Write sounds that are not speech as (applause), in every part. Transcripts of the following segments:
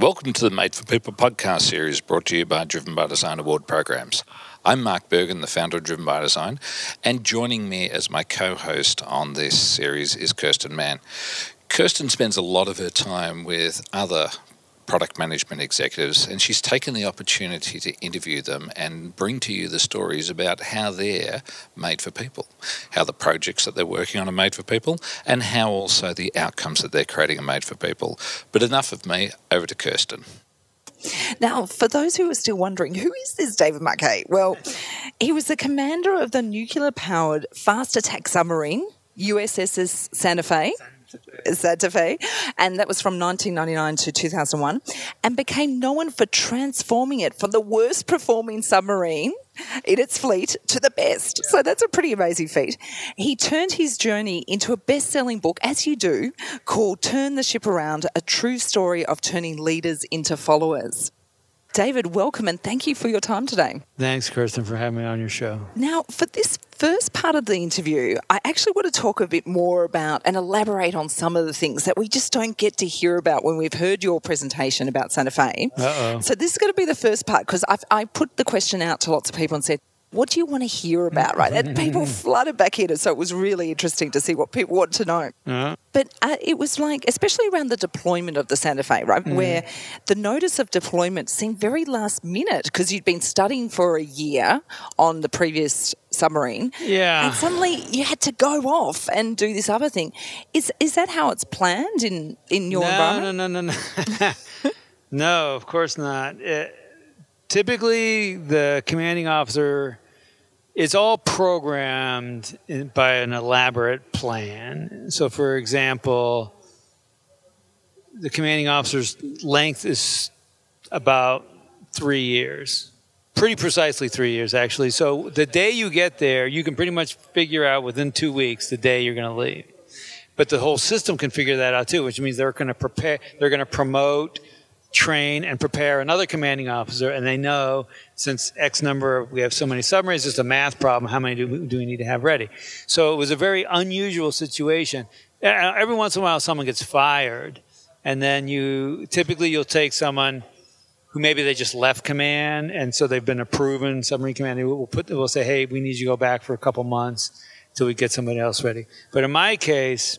Welcome to the Made for People podcast series brought to you by Driven by Design Award programs. I'm Mark Bergen, the founder of Driven by Design, and joining me as my co host on this series is Kirsten Mann. Kirsten spends a lot of her time with other product management executives, and she's taken the opportunity to interview them and bring to you the stories about how they're made for people, how the projects that they're working on are made for people, and how also the outcomes that they're creating are made for people. But enough of me, over to Kirsten. Now, for those who are still wondering, who is this David Marquet? Well, he was the commander of the nuclear powered fast attack submarine, USS Santa Fe. Santa Fe, and that was from 1999 to 2001, and became known for transforming it from the worst performing submarine in its fleet to the best. So that's a pretty amazing feat. He turned his journey into a best selling book, as you do, called Turn the Ship Around A True Story of Turning Leaders into Followers. David, welcome and thank you for your time today. Thanks, Kirsten, for having me on your show. Now, for this first part of the interview, I actually want to talk a bit more about and elaborate on some of the things that we just don't get to hear about when we've heard your presentation about Santa Fe. Uh-oh. So, this is going to be the first part because I put the question out to lots of people and said, what do you want to hear about, right? And people (laughs) flooded back in, so it was really interesting to see what people want to know. Uh-huh. But uh, it was like, especially around the deployment of the Santa Fe, right, mm. where the notice of deployment seemed very last minute because you'd been studying for a year on the previous submarine, yeah, and suddenly you had to go off and do this other thing. Is is that how it's planned in in your no, environment? No, no, no, no, (laughs) no. Of course not. It, typically, the commanding officer it's all programmed in, by an elaborate plan. So, for example, the commanding officer's length is about three years, pretty precisely three years, actually. So, the day you get there, you can pretty much figure out within two weeks the day you're going to leave. But the whole system can figure that out too, which means they're going to prepare, they're going to promote train and prepare another commanding officer, and they know since X number, we have so many submarines, it's a math problem. How many do we, do we need to have ready? So it was a very unusual situation. Every once in a while, someone gets fired, and then you typically you'll take someone who maybe they just left command, and so they've been a proven submarine commander. We'll put, we'll say, hey, we need you to go back for a couple months till we get somebody else ready. But in my case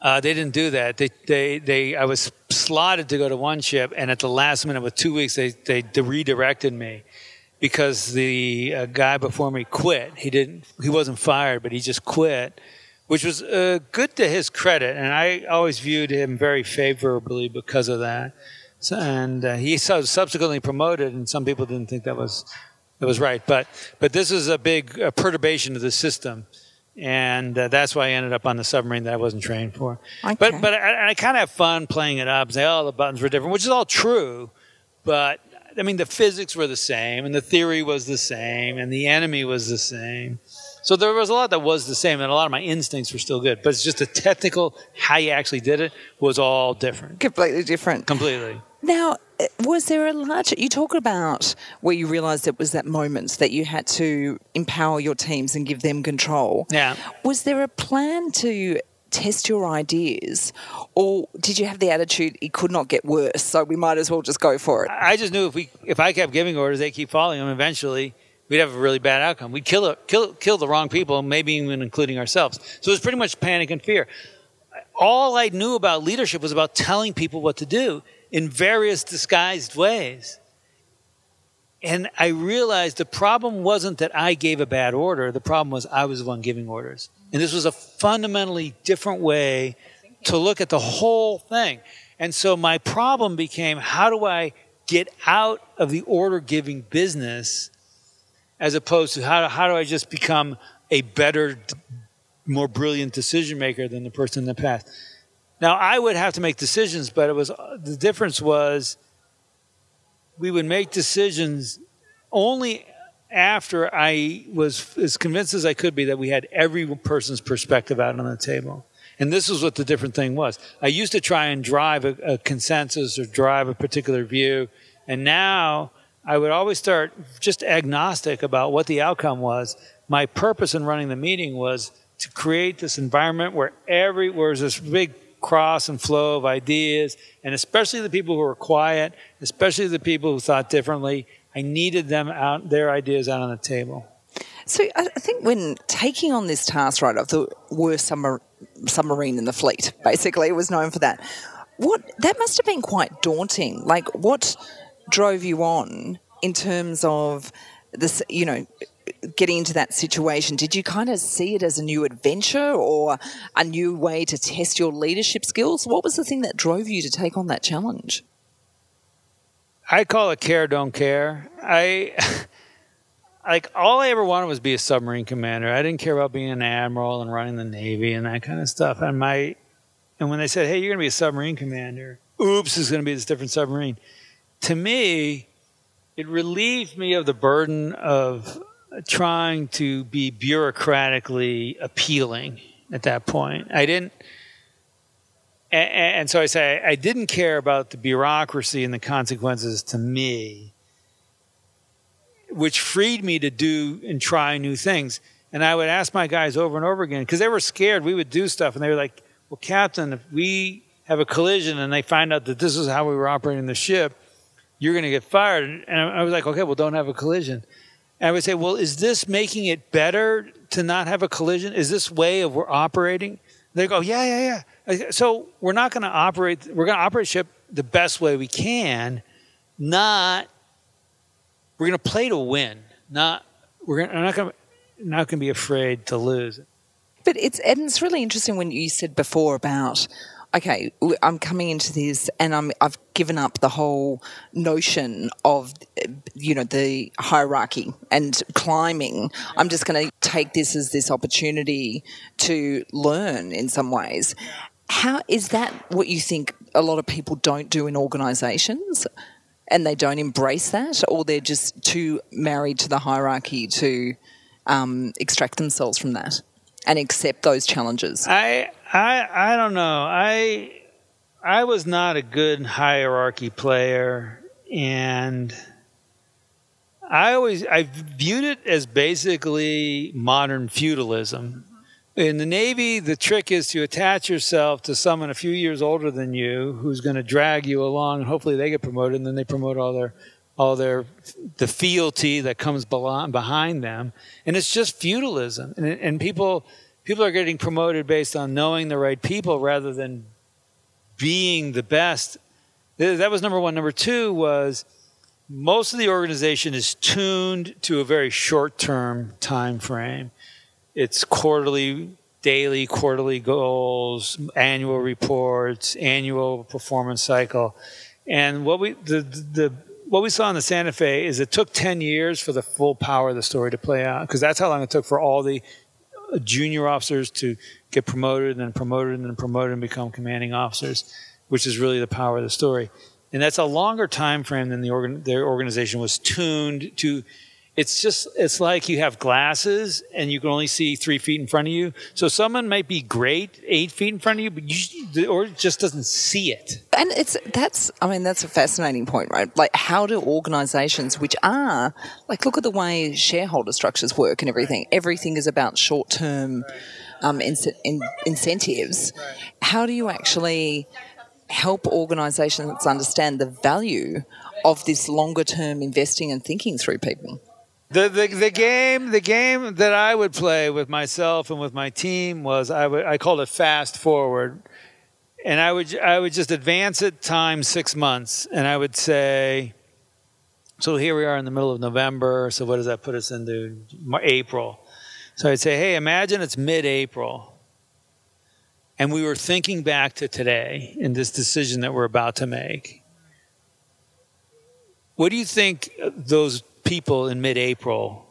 uh, they didn't do that. They, they, they, I was slotted to go to one ship, and at the last minute, with two weeks, they, they redirected me because the uh, guy before me quit. He didn't, he wasn't fired, but he just quit, which was uh, good to his credit, and I always viewed him very favorably because of that. So, and uh, he was subsequently promoted, and some people didn't think that was that was right. But but this is a big uh, perturbation to the system and uh, that's why I ended up on the submarine that I wasn't trained for. Okay. But but I, I kind of have fun playing it up and say, oh, the buttons were different, which is all true. But I mean, the physics were the same, and the theory was the same, and the enemy was the same. So there was a lot that was the same, and a lot of my instincts were still good. But it's just the technical, how you actually did it, was all different. Completely different. Completely. Now, was there a large, you talk about where you realised it was that moment that you had to empower your teams and give them control. Yeah. Was there a plan to test your ideas or did you have the attitude it could not get worse so we might as well just go for it i just knew if we if i kept giving orders they keep following them eventually we'd have a really bad outcome. We'd kill kill kill the wrong people maybe even including ourselves. So it was pretty much panic and fear. All i knew about leadership was about telling people what to do in various disguised ways. And I realized the problem wasn't that I gave a bad order, the problem was I was the one giving orders. And this was a fundamentally different way to look at the whole thing. And so my problem became how do I get out of the order giving business as opposed to how, how do I just become a better, more brilliant decision maker than the person in the past? Now I would have to make decisions, but it was the difference was we would make decisions only after I was as convinced as I could be that we had every person's perspective out on the table. And this is what the different thing was. I used to try and drive a, a consensus or drive a particular view, and now I would always start just agnostic about what the outcome was. My purpose in running the meeting was to create this environment where every where there's this big cross and flow of ideas, and especially the people who were quiet, especially the people who thought differently. I needed them out, their ideas out on the table. So I think when taking on this task, right, of the worst submarine in the fleet, basically, it was known for that. What that must have been quite daunting. Like, what drove you on in terms of this? You know, getting into that situation, did you kind of see it as a new adventure or a new way to test your leadership skills? What was the thing that drove you to take on that challenge? I call it care, don't care. I. (laughs) like all I ever wanted was be a submarine commander. I didn't care about being an admiral and running the navy and that kind of stuff. And my and when they said, "Hey, you're going to be a submarine commander," oops, it's going to be this different submarine. To me, it relieved me of the burden of trying to be bureaucratically appealing at that point. I didn't, and, and, so I say I didn't care about the bureaucracy and the consequences to me, which freed me to do and try new things. And I would ask my guys over and over again because they were scared. We would do stuff, and they were like, "Well, Captain, if we have a collision and they find out that this is how we were operating the ship." You're going to get fired. And I was like, okay, well, don't have a collision. And I would say, well, is this making it better to not have a collision? Is this way of we're operating? They go, yeah, yeah, yeah. So we're not going to operate. We're going to operate ship the best way we can. Not we're going to play to win. Not we're gonna, I'm not going. Not going to be afraid to lose. But it's and it's really interesting when you said before about okay, I'm coming into this and I'm, I've given up the whole notion of, you know, the hierarchy and climbing. I'm just going to take this as this opportunity to learn in some ways. How is that what you think a lot of people don't do in organizations? And they don't embrace that, or they're just too married to the hierarchy to um, extract themselves from that and accept those challenges? I I I don't know. I I was not a good hierarchy player and I always I viewed it as basically modern feudalism. In the Navy, the trick is to attach yourself to someone a few years older than you who's going to drag you along, and hopefully they get promoted, and then they promote all their all their the fealty that comes behind them, and it's just feudalism. And, and people people are getting promoted based on knowing the right people rather than being the best. That was number one. Number two was most of the organization is tuned to a very short term time frame. It's quarterly, daily, quarterly goals, annual reports, annual performance cycle. And what we the the what we saw in the Santa Fe is it took 10 years for the full power of the story to play out because that's how long it took for all the junior officers to get promoted and then promoted and then promoted and become commanding officers, which is really the power of the story. And that's a longer time frame than the organ- their organization was tuned to it's just it's like you have glasses and you can only see three feet in front of you. So someone might be great eight feet in front of you, but you or just doesn't see it. And it's that's I mean that's a fascinating point, right? Like how do organisations, which are like look at the way shareholder structures work and everything. Everything is about short term um, in, in, incentives. How do you actually help organisations understand the value of this longer term investing and thinking through people? The, the, the game the game that I would play with myself and with my team was I would I called it fast forward, and I would I would just advance it time six months, and I would say, so here we are in the middle of November. So what does that put us into April? So I'd say, hey, imagine it's mid-April, and we were thinking back to today in this decision that we're about to make. What do you think those people in mid-April,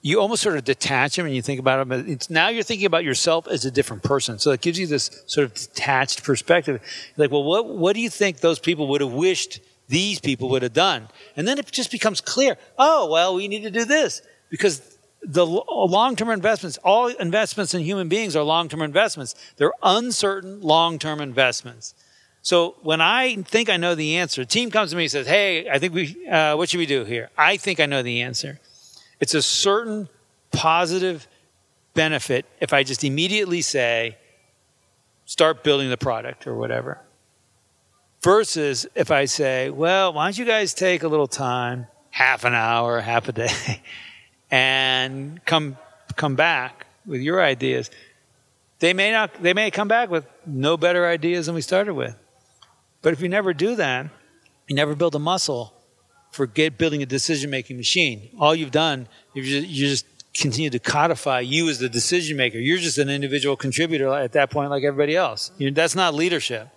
you almost sort of detach them and you think about them. It's now you're thinking about yourself as a different person. So it gives you this sort of detached perspective. Like, well, what what do you think those people would have wished these people would have done? And then it just becomes clear. Oh, well, we need to do this because the long-term investments, all investments in human beings are long-term investments. They're uncertain long-term investments. So when I think I know the answer, team comes to me and says, "Hey, I think we, uh, what should we do here?" I think I know the answer. It's a certain positive benefit if I just immediately say, start building the product or whatever. Versus if I say, well, why don't you guys take a little time, half an hour, half a day, (laughs) and come come back with your ideas. They may not they may come back with no better ideas than we started with. But if you never do that, you never build a muscle for get, building a decision making machine. All you've done, you just, you just continue to codify you as the decision maker. You're just an individual contributor at that point, like everybody else. You know, that's not leadership.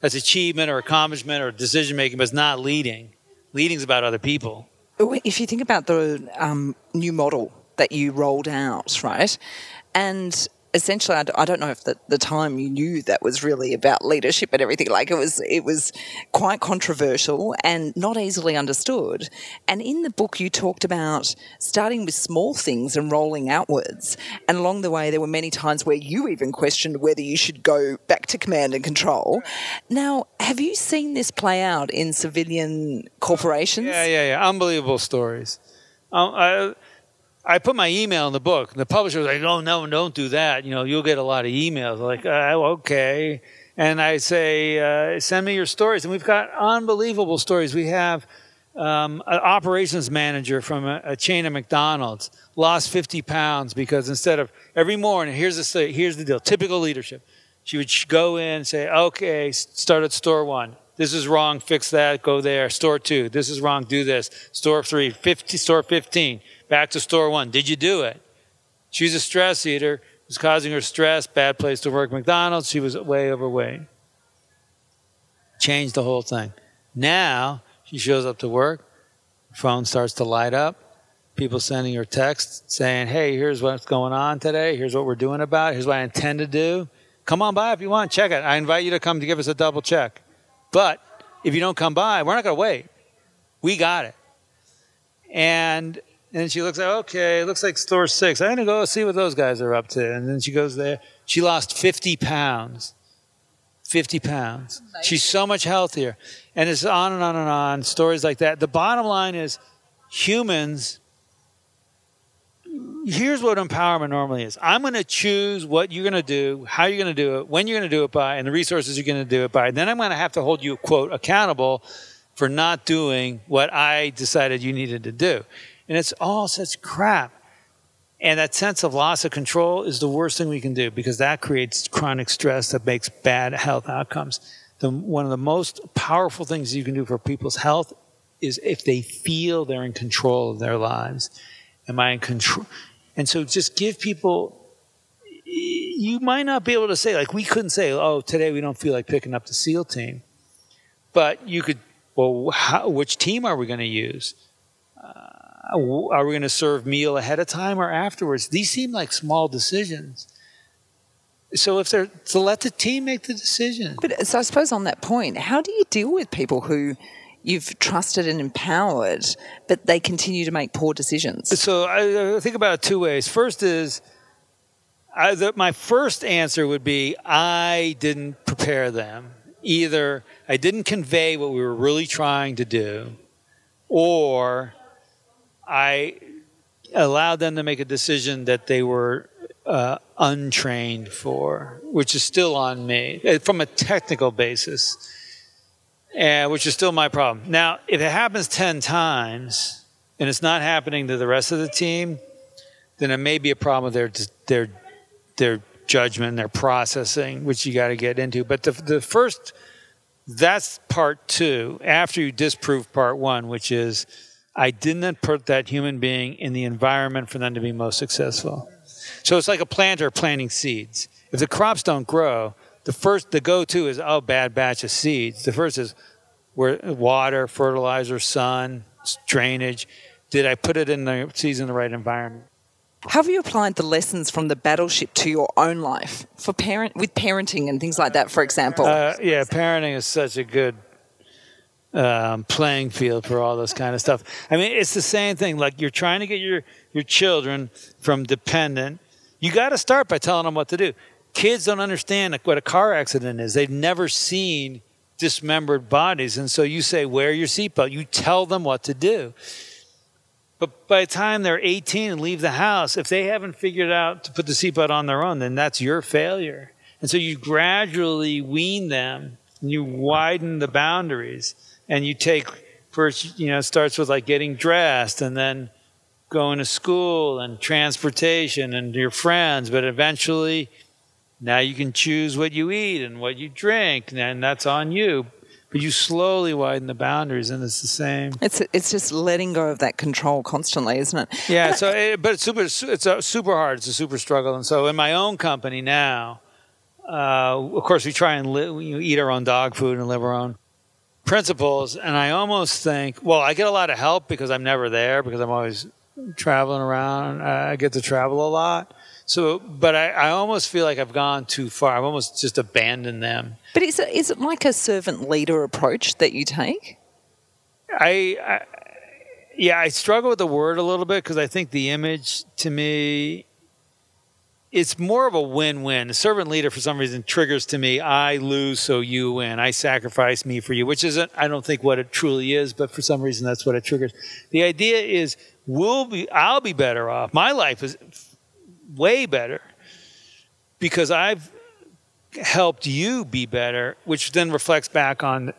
That's achievement or accomplishment or decision making, but it's not leading. Leading is about other people. If you think about the um, new model that you rolled out, right, and essentially, I don't know if the, the time you knew that was really about leadership and everything. Like it was, it was quite controversial and not easily understood. And in the book, you talked about starting with small things and rolling outwards. And along the way, there were many times where you even questioned whether you should go back to command and control. Now, have you seen this play out in civilian corporations? Yeah, yeah, yeah. Unbelievable stories. Um, I, I put my email in the book. And The publisher was like, "Oh no, don't do that. You know, you'll get a lot of emails." Like, uh, okay. And I say, uh, "Send me your stories." And we've got unbelievable stories. We have um, an operations manager from a, a, chain of McDonald's lost 50 pounds because instead of every morning, here's the here's the deal. Typical leadership. She would go in and say, "Okay, start at store one." This is wrong. Fix that. Go there. Store two. This is wrong. Do this. Store three. 50, store 15 back to store one. Did you do it? She's a stress eater. It was causing her stress. Bad place to work. McDonald's. She was way overweight. Changed the whole thing. Now she shows up to work. Phone starts to light up. People sending her texts saying, "Hey, here's what's going on today. Here's what we're doing about. It. Here's what I intend to do. Come on by if you want. Check it. I invite you to come to give us a double check. But if you don't come by, we're not going to wait. We got it." And and she looks like, okay, it looks like store six. I'm going to go see what those guys are up to. And then she goes there. She lost 50 pounds. 50 pounds. Nice. She's so much healthier. And it's on and on and on, stories like that. The bottom line is humans, here's what empowerment normally is I'm going to choose what you're going to do, how you're going to do it, when you're going to do it by, and the resources you're going to do it by. And then I'm going to have to hold you, quote, accountable for not doing what I decided you needed to do. And it's all such crap. And that sense of loss of control is the worst thing we can do because that creates chronic stress that makes bad health outcomes. The, one of the most powerful things you can do for people's health is if they feel they're in control of their lives. Am I in control? And so just give people, you might not be able to say, like, we couldn't say, oh, today we don't feel like picking up the SEAL team. But you could, well, how, which team are we going to use? Uh, Uh, are we going to serve meal ahead of time or afterwards? These seem like small decisions. So if they're to let the team make the decision. But so I suppose on that point, how do you deal with people who you've trusted and empowered, but they continue to make poor decisions? So I, think about it two ways. First is I, the, my first answer would be I didn't prepare them. Either I didn't convey what we were really trying to do, or I allowed them to make a decision that they were uh, untrained for, which is still on me uh, from a technical basis, uh, which is still my problem. Now, if it happens 10 times and it's not happening to the rest of the team, then it may be a problem with their, their, their judgment, their processing, which you got to get into. But the, the first, that's part two, after you disprove part one, which is I didn't put that human being in the environment for them to be most successful. So it's like a planter planting seeds. If the crops don't grow, the first, the go-to is oh, bad batch of seeds. The first is where water, fertilizer, sun, drainage. Did I put it in the seeds in the right environment? Have you applied the lessons from the battleship to your own life for parent with parenting and things like that? For example, uh, yeah, parenting is such a good um, playing field for all this kind of stuff. I mean, it's the same thing. Like you're trying to get your your children from dependent. You got to start by telling them what to do. Kids don't understand what a car accident is. They've never seen dismembered bodies, and so you say, "Wear your seatbelt." You tell them what to do. But by the time they're 18 and leave the house, if they haven't figured out to put the seatbelt on their own, then that's your failure. And so you gradually wean them, and you widen the boundaries, and you take first, you know, it starts with like getting dressed, and then going to school and transportation and your friends, but eventually now you can choose what you eat and what you drink, and that's on you. But you slowly widen the boundaries, and it's the same. It's it's just letting go of that control constantly, isn't it? Yeah. So, it, but it's super. It's a super hard. It's a super struggle. And so, in my own company now, uh, of course, we try and li- eat our own dog food and live our own principles. And I almost think, well, I get a lot of help because I'm never there because I'm always traveling around. I get to travel a lot. So, but I, I almost feel like I've gone too far. I've almost just abandoned them. But is it, is it like a servant leader approach that you take? I, I yeah, I struggle with the word a little bit because I think the image to me it's more of a win-win. The servant leader, for some reason, triggers to me: I lose, so you win. I sacrifice me for you, which isn't, I don't think, what it truly is. But for some reason, that's what it triggers. The idea is, we'll be, I'll be better off. My life is way better because I've helped you be better, which then reflects back on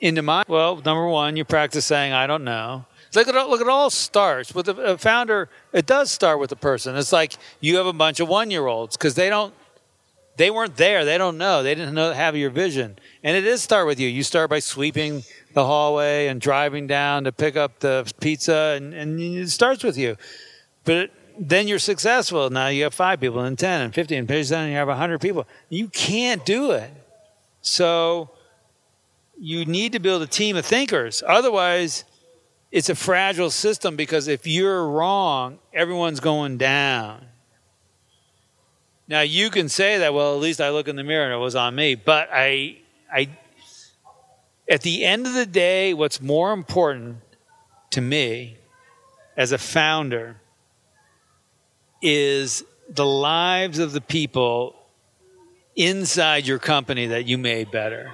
into my. Well, number one, you practice saying, "I don't know." Look at all, look. at all starts with a founder. It does start with a person. It's like you have a bunch of one year olds because they don't, they weren't there. They don't know. They didn't know have your vision. And it is start with you. You start by sweeping the hallway and driving down to pick up the pizza, and, and it starts with you. But it, then you're successful. Now you have five people, and ten, and fifty, and pretty soon you have hundred people. You can't do it. So you need to build a team of thinkers. Otherwise it's a fragile system because if you're wrong, everyone's going down. Now you can say that, well, at least I look in the mirror and it was on me. But I I at the end of the day, what's more important to me as a founder is the lives of the people inside your company that you made better.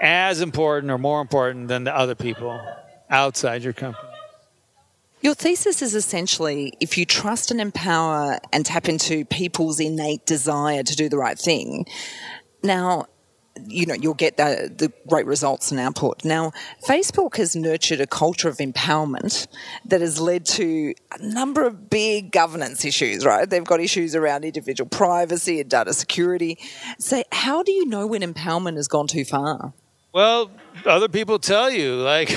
As important or more important than the other people outside your company. Your thesis is essentially if you trust and empower and tap into people's innate desire to do the right thing, now you know you'll get the, the great results and output. Now, Facebook has nurtured a culture of empowerment that has led to a number of big governance issues. Right, they've got issues around individual privacy and data security. So, how do you know when empowerment has gone too far? Well, other people tell you like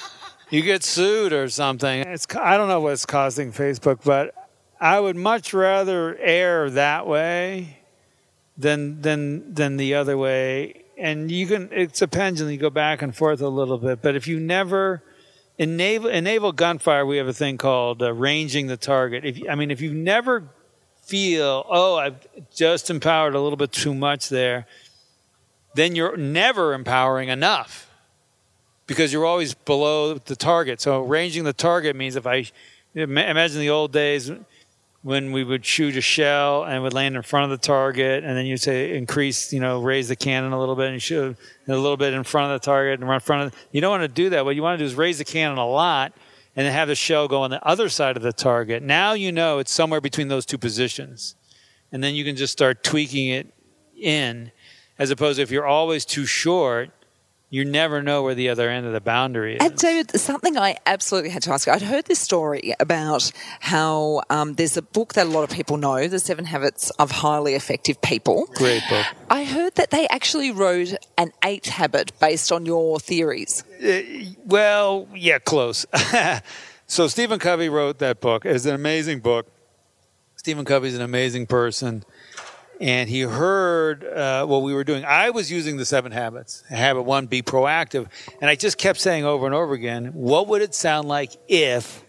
(laughs) you get sued or something. It's I don't know what's causing Facebook, but I would much rather err that way than than than the other way. And you can it's a pendulum. You go back and forth a little bit, but if you never enable enable gunfire, we have a thing called uh, ranging the target. If I mean, if you never feel, oh, I've just empowered a little bit too much there then you're never empowering enough because you're always below the target. So ranging the target means if I imagine the old days when we would shoot a shell and would land in front of the target, and then you'd say increase, you know, raise the cannon a little bit and shoot a little bit in front of the target and run in front of. The, you don't want to do that. What you want to do is raise the cannon a lot and then have the shell go on the other side of the target. Now you know it's somewhere between those two positions, and then you can just start tweaking it in as opposed to if you're always too short, you never know where the other end of the boundary is. And David, something I absolutely had to ask. I'd heard this story about how um, there's a book that a lot of people know, The Seven Habits of Highly Effective People. Great book. I heard that they actually wrote an eighth habit based on your theories. Uh, well, yeah, close. (laughs) so Stephen Covey wrote that book. It's an amazing book. Stephen Covey's an amazing person and he heard uh, what we were doing. I was using the seven habits. Habit one, be proactive. And I just kept saying over and over again, what would it sound like if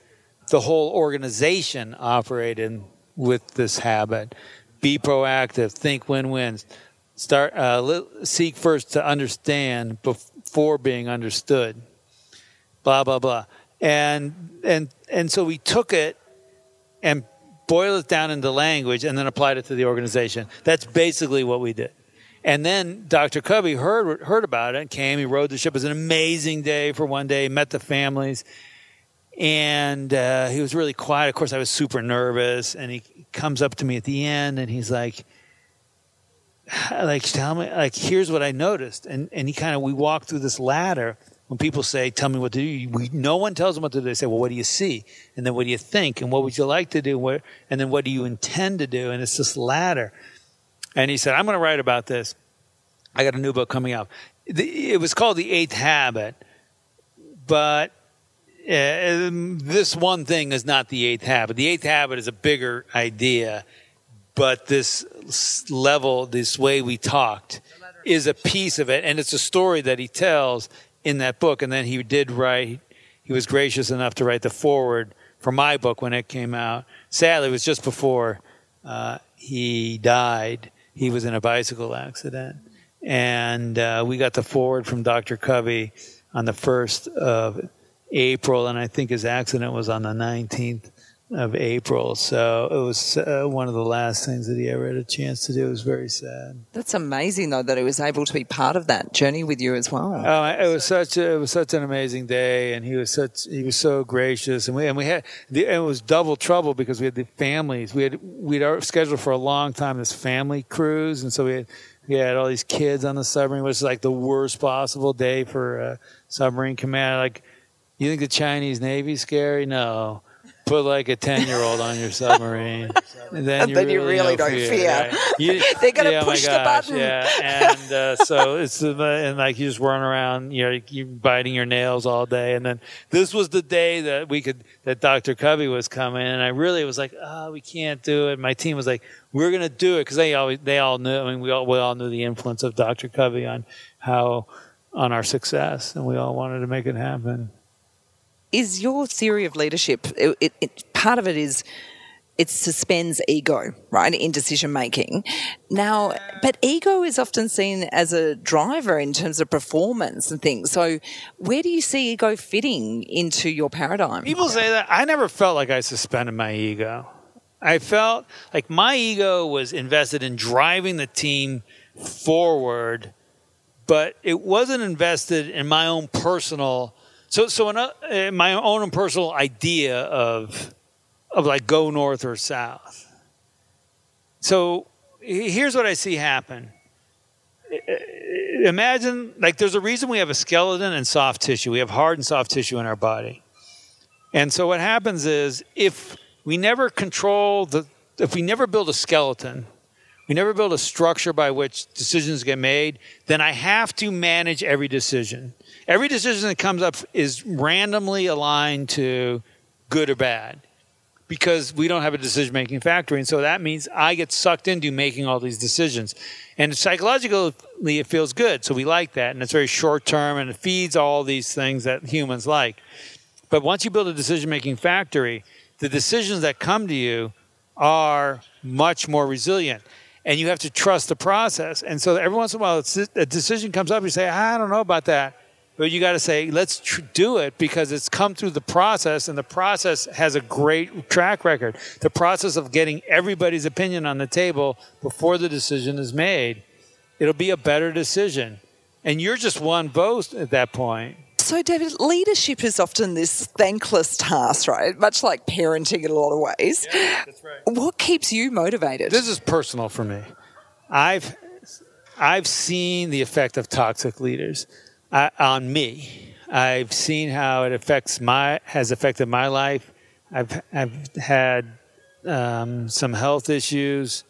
the whole organization operated with this habit? Be proactive, think win wins, start, uh, seek first to understand before being understood, blah, blah, blah. And, and, and so we took it and boil it down into language, and then applied it to the organization. That's basically what we did. And then Dr. Covey heard heard about it and came. He rode the ship. It was an amazing day for one day. He Met the families, and uh, he was really quiet. Of course, I was super nervous. And he comes up to me at the end, and he's like, (sighs) like tell me like here's what I noticed and and he kind of we walked through this ladder when people say tell me what to do we, no one tells them what to do. They say well what do you see? And then what do you think? And what would you like to do? And then what do you intend to do? And it's this ladder. And he said I'm going to write about this. I got a new book coming out. The, it was called the eighth habit but uh, this one thing is not the eighth habit. The eighth habit is a bigger idea but this level, this way we talked, is a piece of it, and it's a story that he tells in that book. And then he did write. He was gracious enough to write the foreword for my book when it came out. Sadly, it was just before uh, he died. He was in a bicycle accident, and uh, we got the foreword from Dr. Covey on the first of April, and I think his accident was on the nineteenth of April. So it was uh, one of the last things that he ever had a chance to do. It was very sad. That's amazing, though, that he was able to be part of that journey with you as well. Oh, it was such a, it was such an amazing day, and he was such he was so gracious, and we and we had the, it was double trouble because we had the families. We had we'd scheduled for a long time this family cruise, and so we had. We had all these kids on the submarine, which is like the worst possible day for a submarine command. Like, you think the Chinese Navy's scary? No put like a 10 year old on your submarine. And then, you, then really you really don't fear. fear. Right? You, (laughs) They're going to yeah, push gosh, the button. Yeah. And uh, so it's, and like you just run around, you know, you're biting your nails all day. And then this was the day that we could, that Dr. Covey was coming. And I really was like, oh, we can't do it. My team was like, we're going to do it. Cause they always, they all knew, I mean, we all, we all knew the influence of Dr. Covey on how, on our success. And we all wanted to make it happen is your theory of leadership, it, it, it, part of it is it suspends ego, right, in decision making. Now, but ego is often seen as a driver in terms of performance and things. So, where do you see ego fitting into your paradigm? People say that. I never felt like I suspended my ego. I felt like my ego was invested in driving the team forward, but it wasn't invested in my own personal so, so in, uh, my own personal idea of of like go north or south. So here's what I see happen. Imagine like there's a reason we have a skeleton and soft tissue. We have hard and soft tissue in our body. And so what happens is if we never control the if we never build a skeleton, we never build a structure by which decisions get made, then I have to manage every decision. Every decision that comes up is randomly aligned to good or bad because we don't have a decision making factory. And so that means I get sucked into making all these decisions. And psychologically, it feels good. So we like that. And it's very short term and it feeds all these things that humans like. But once you build a decision making factory, the decisions that come to you are much more resilient. And you have to trust the process. And so every once in a while, a decision comes up, you say, I don't know about that. But you got to say, let's tr- do it because it's come through the process, and the process has a great track record. The process of getting everybody's opinion on the table before the decision is made, it'll be a better decision. And you're just one vote at that point. So, David, leadership is often this thankless task, right? Much like parenting in a lot of ways. Yeah, that's right. What keeps you motivated? This is personal for me. I've I've seen the effect of toxic leaders uh, on me. I've seen how it affects my has affected my life. I've I've had um, some health issues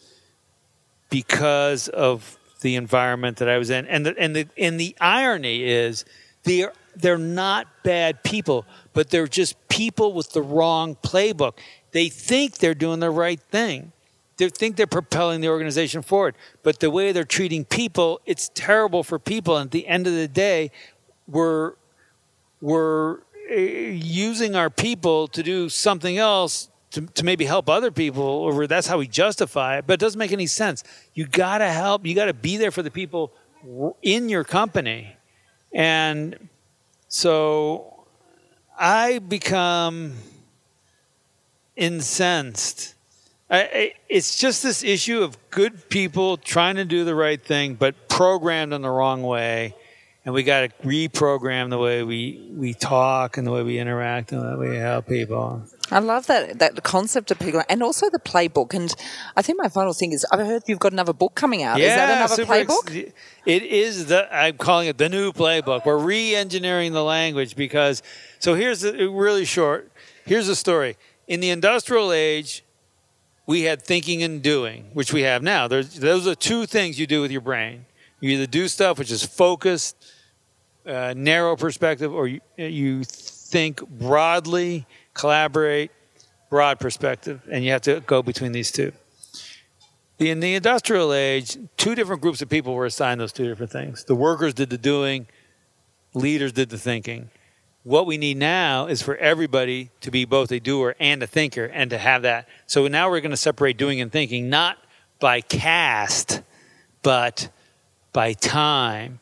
because of the environment that I was in, and the and the and the irony is they're they're not bad people, but they're just people with the wrong playbook. They think they're doing the right thing. They think they're propelling the organization forward, but the way they're treating people, it's terrible for people. And at the end of the day, we're we're eh, using our people to do something else to, to maybe help other people, or that's how we justify it. But it doesn't make any sense. You got to help. You got to be there for the people in your company, and so I become incensed I, it's just this issue of good people trying to do the right thing, but programmed in the wrong way. and we got to reprogram the way we we talk and the way we interact and the way we help people. I love that that concept of people, and also the playbook. And I think my final thing is, I've heard you've got another book coming out. is that another super ex- playbook? it is the I'm calling it the new playbook. We're re-engineering the language because so here's the really short. Here's the story. In the industrial age, we had thinking and doing, which we have now. There's, those are two things you do with your brain. You either do stuff which is focused, uh, narrow perspective, or you, you think broadly, collaborate, broad perspective, and you have to go between these two. In the industrial age, two different groups of people were assigned those two different things. The workers did the doing, leaders did the thinking. What we need now is for everybody to be both a doer and a thinker and to have that. So now we're going to separate doing and thinking not by caste, but by time,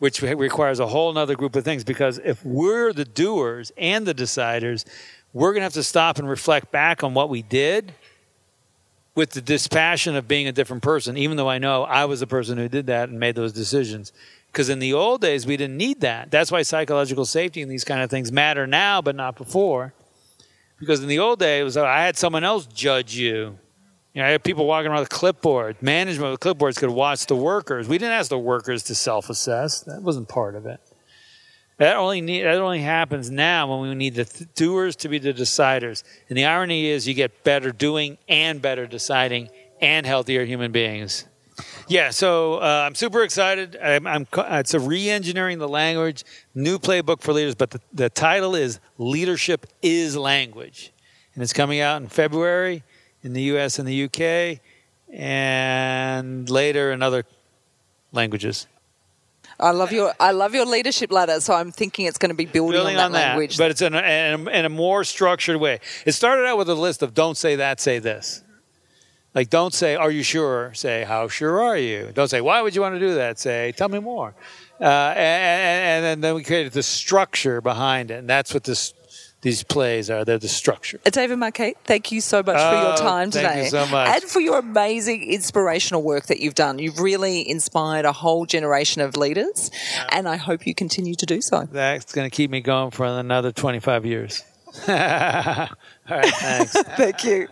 which requires a whole other group of things. Because if we're the doers and the deciders, we're going to have to stop and reflect back on what we did with the dispassion of being a different person, even though I know I was the person who did that and made those decisions. Because in the old days, we didn't need that. That's why psychological safety and these kind of things matter now, but not before. Because in the old days, it was I had someone else judge you. You know, I had people walking around with clipboard. Management with clipboards could watch the workers. We didn't ask the workers to self-assess. That wasn't part of it. That only need, that only happens now when we need the th- doers to be the deciders. And the irony is, you get better doing and better deciding and healthier human beings. Yeah, so uh, I'm super excited. I'm, I'm, it's a re-engineering the language, new playbook for leaders, but the, the title is "Leadership is Language," and it's coming out in February in the U.S. and the U.K. and later in other languages. I love your I love your leadership ladder. So I'm thinking it's going to be building, building on on that that, language. but it's in a, in, a, in a more structured way. It started out with a list of don't say that, say this. Like don't say are you sure? Say how sure are you? Don't say why would you want to do that? Say tell me more. Uh, and, and then we created the structure behind it, and that's what this these plays are. They're the structure. David Marquet, thank you so much for your Oh, time thank today. you so much. And for your amazing inspirational work that you've done. You've really inspired a whole generation of leaders, and I hope you continue to do so. That's going to keep me going for another 25 years. (laughs) All right, thanks. (laughs) Thank you.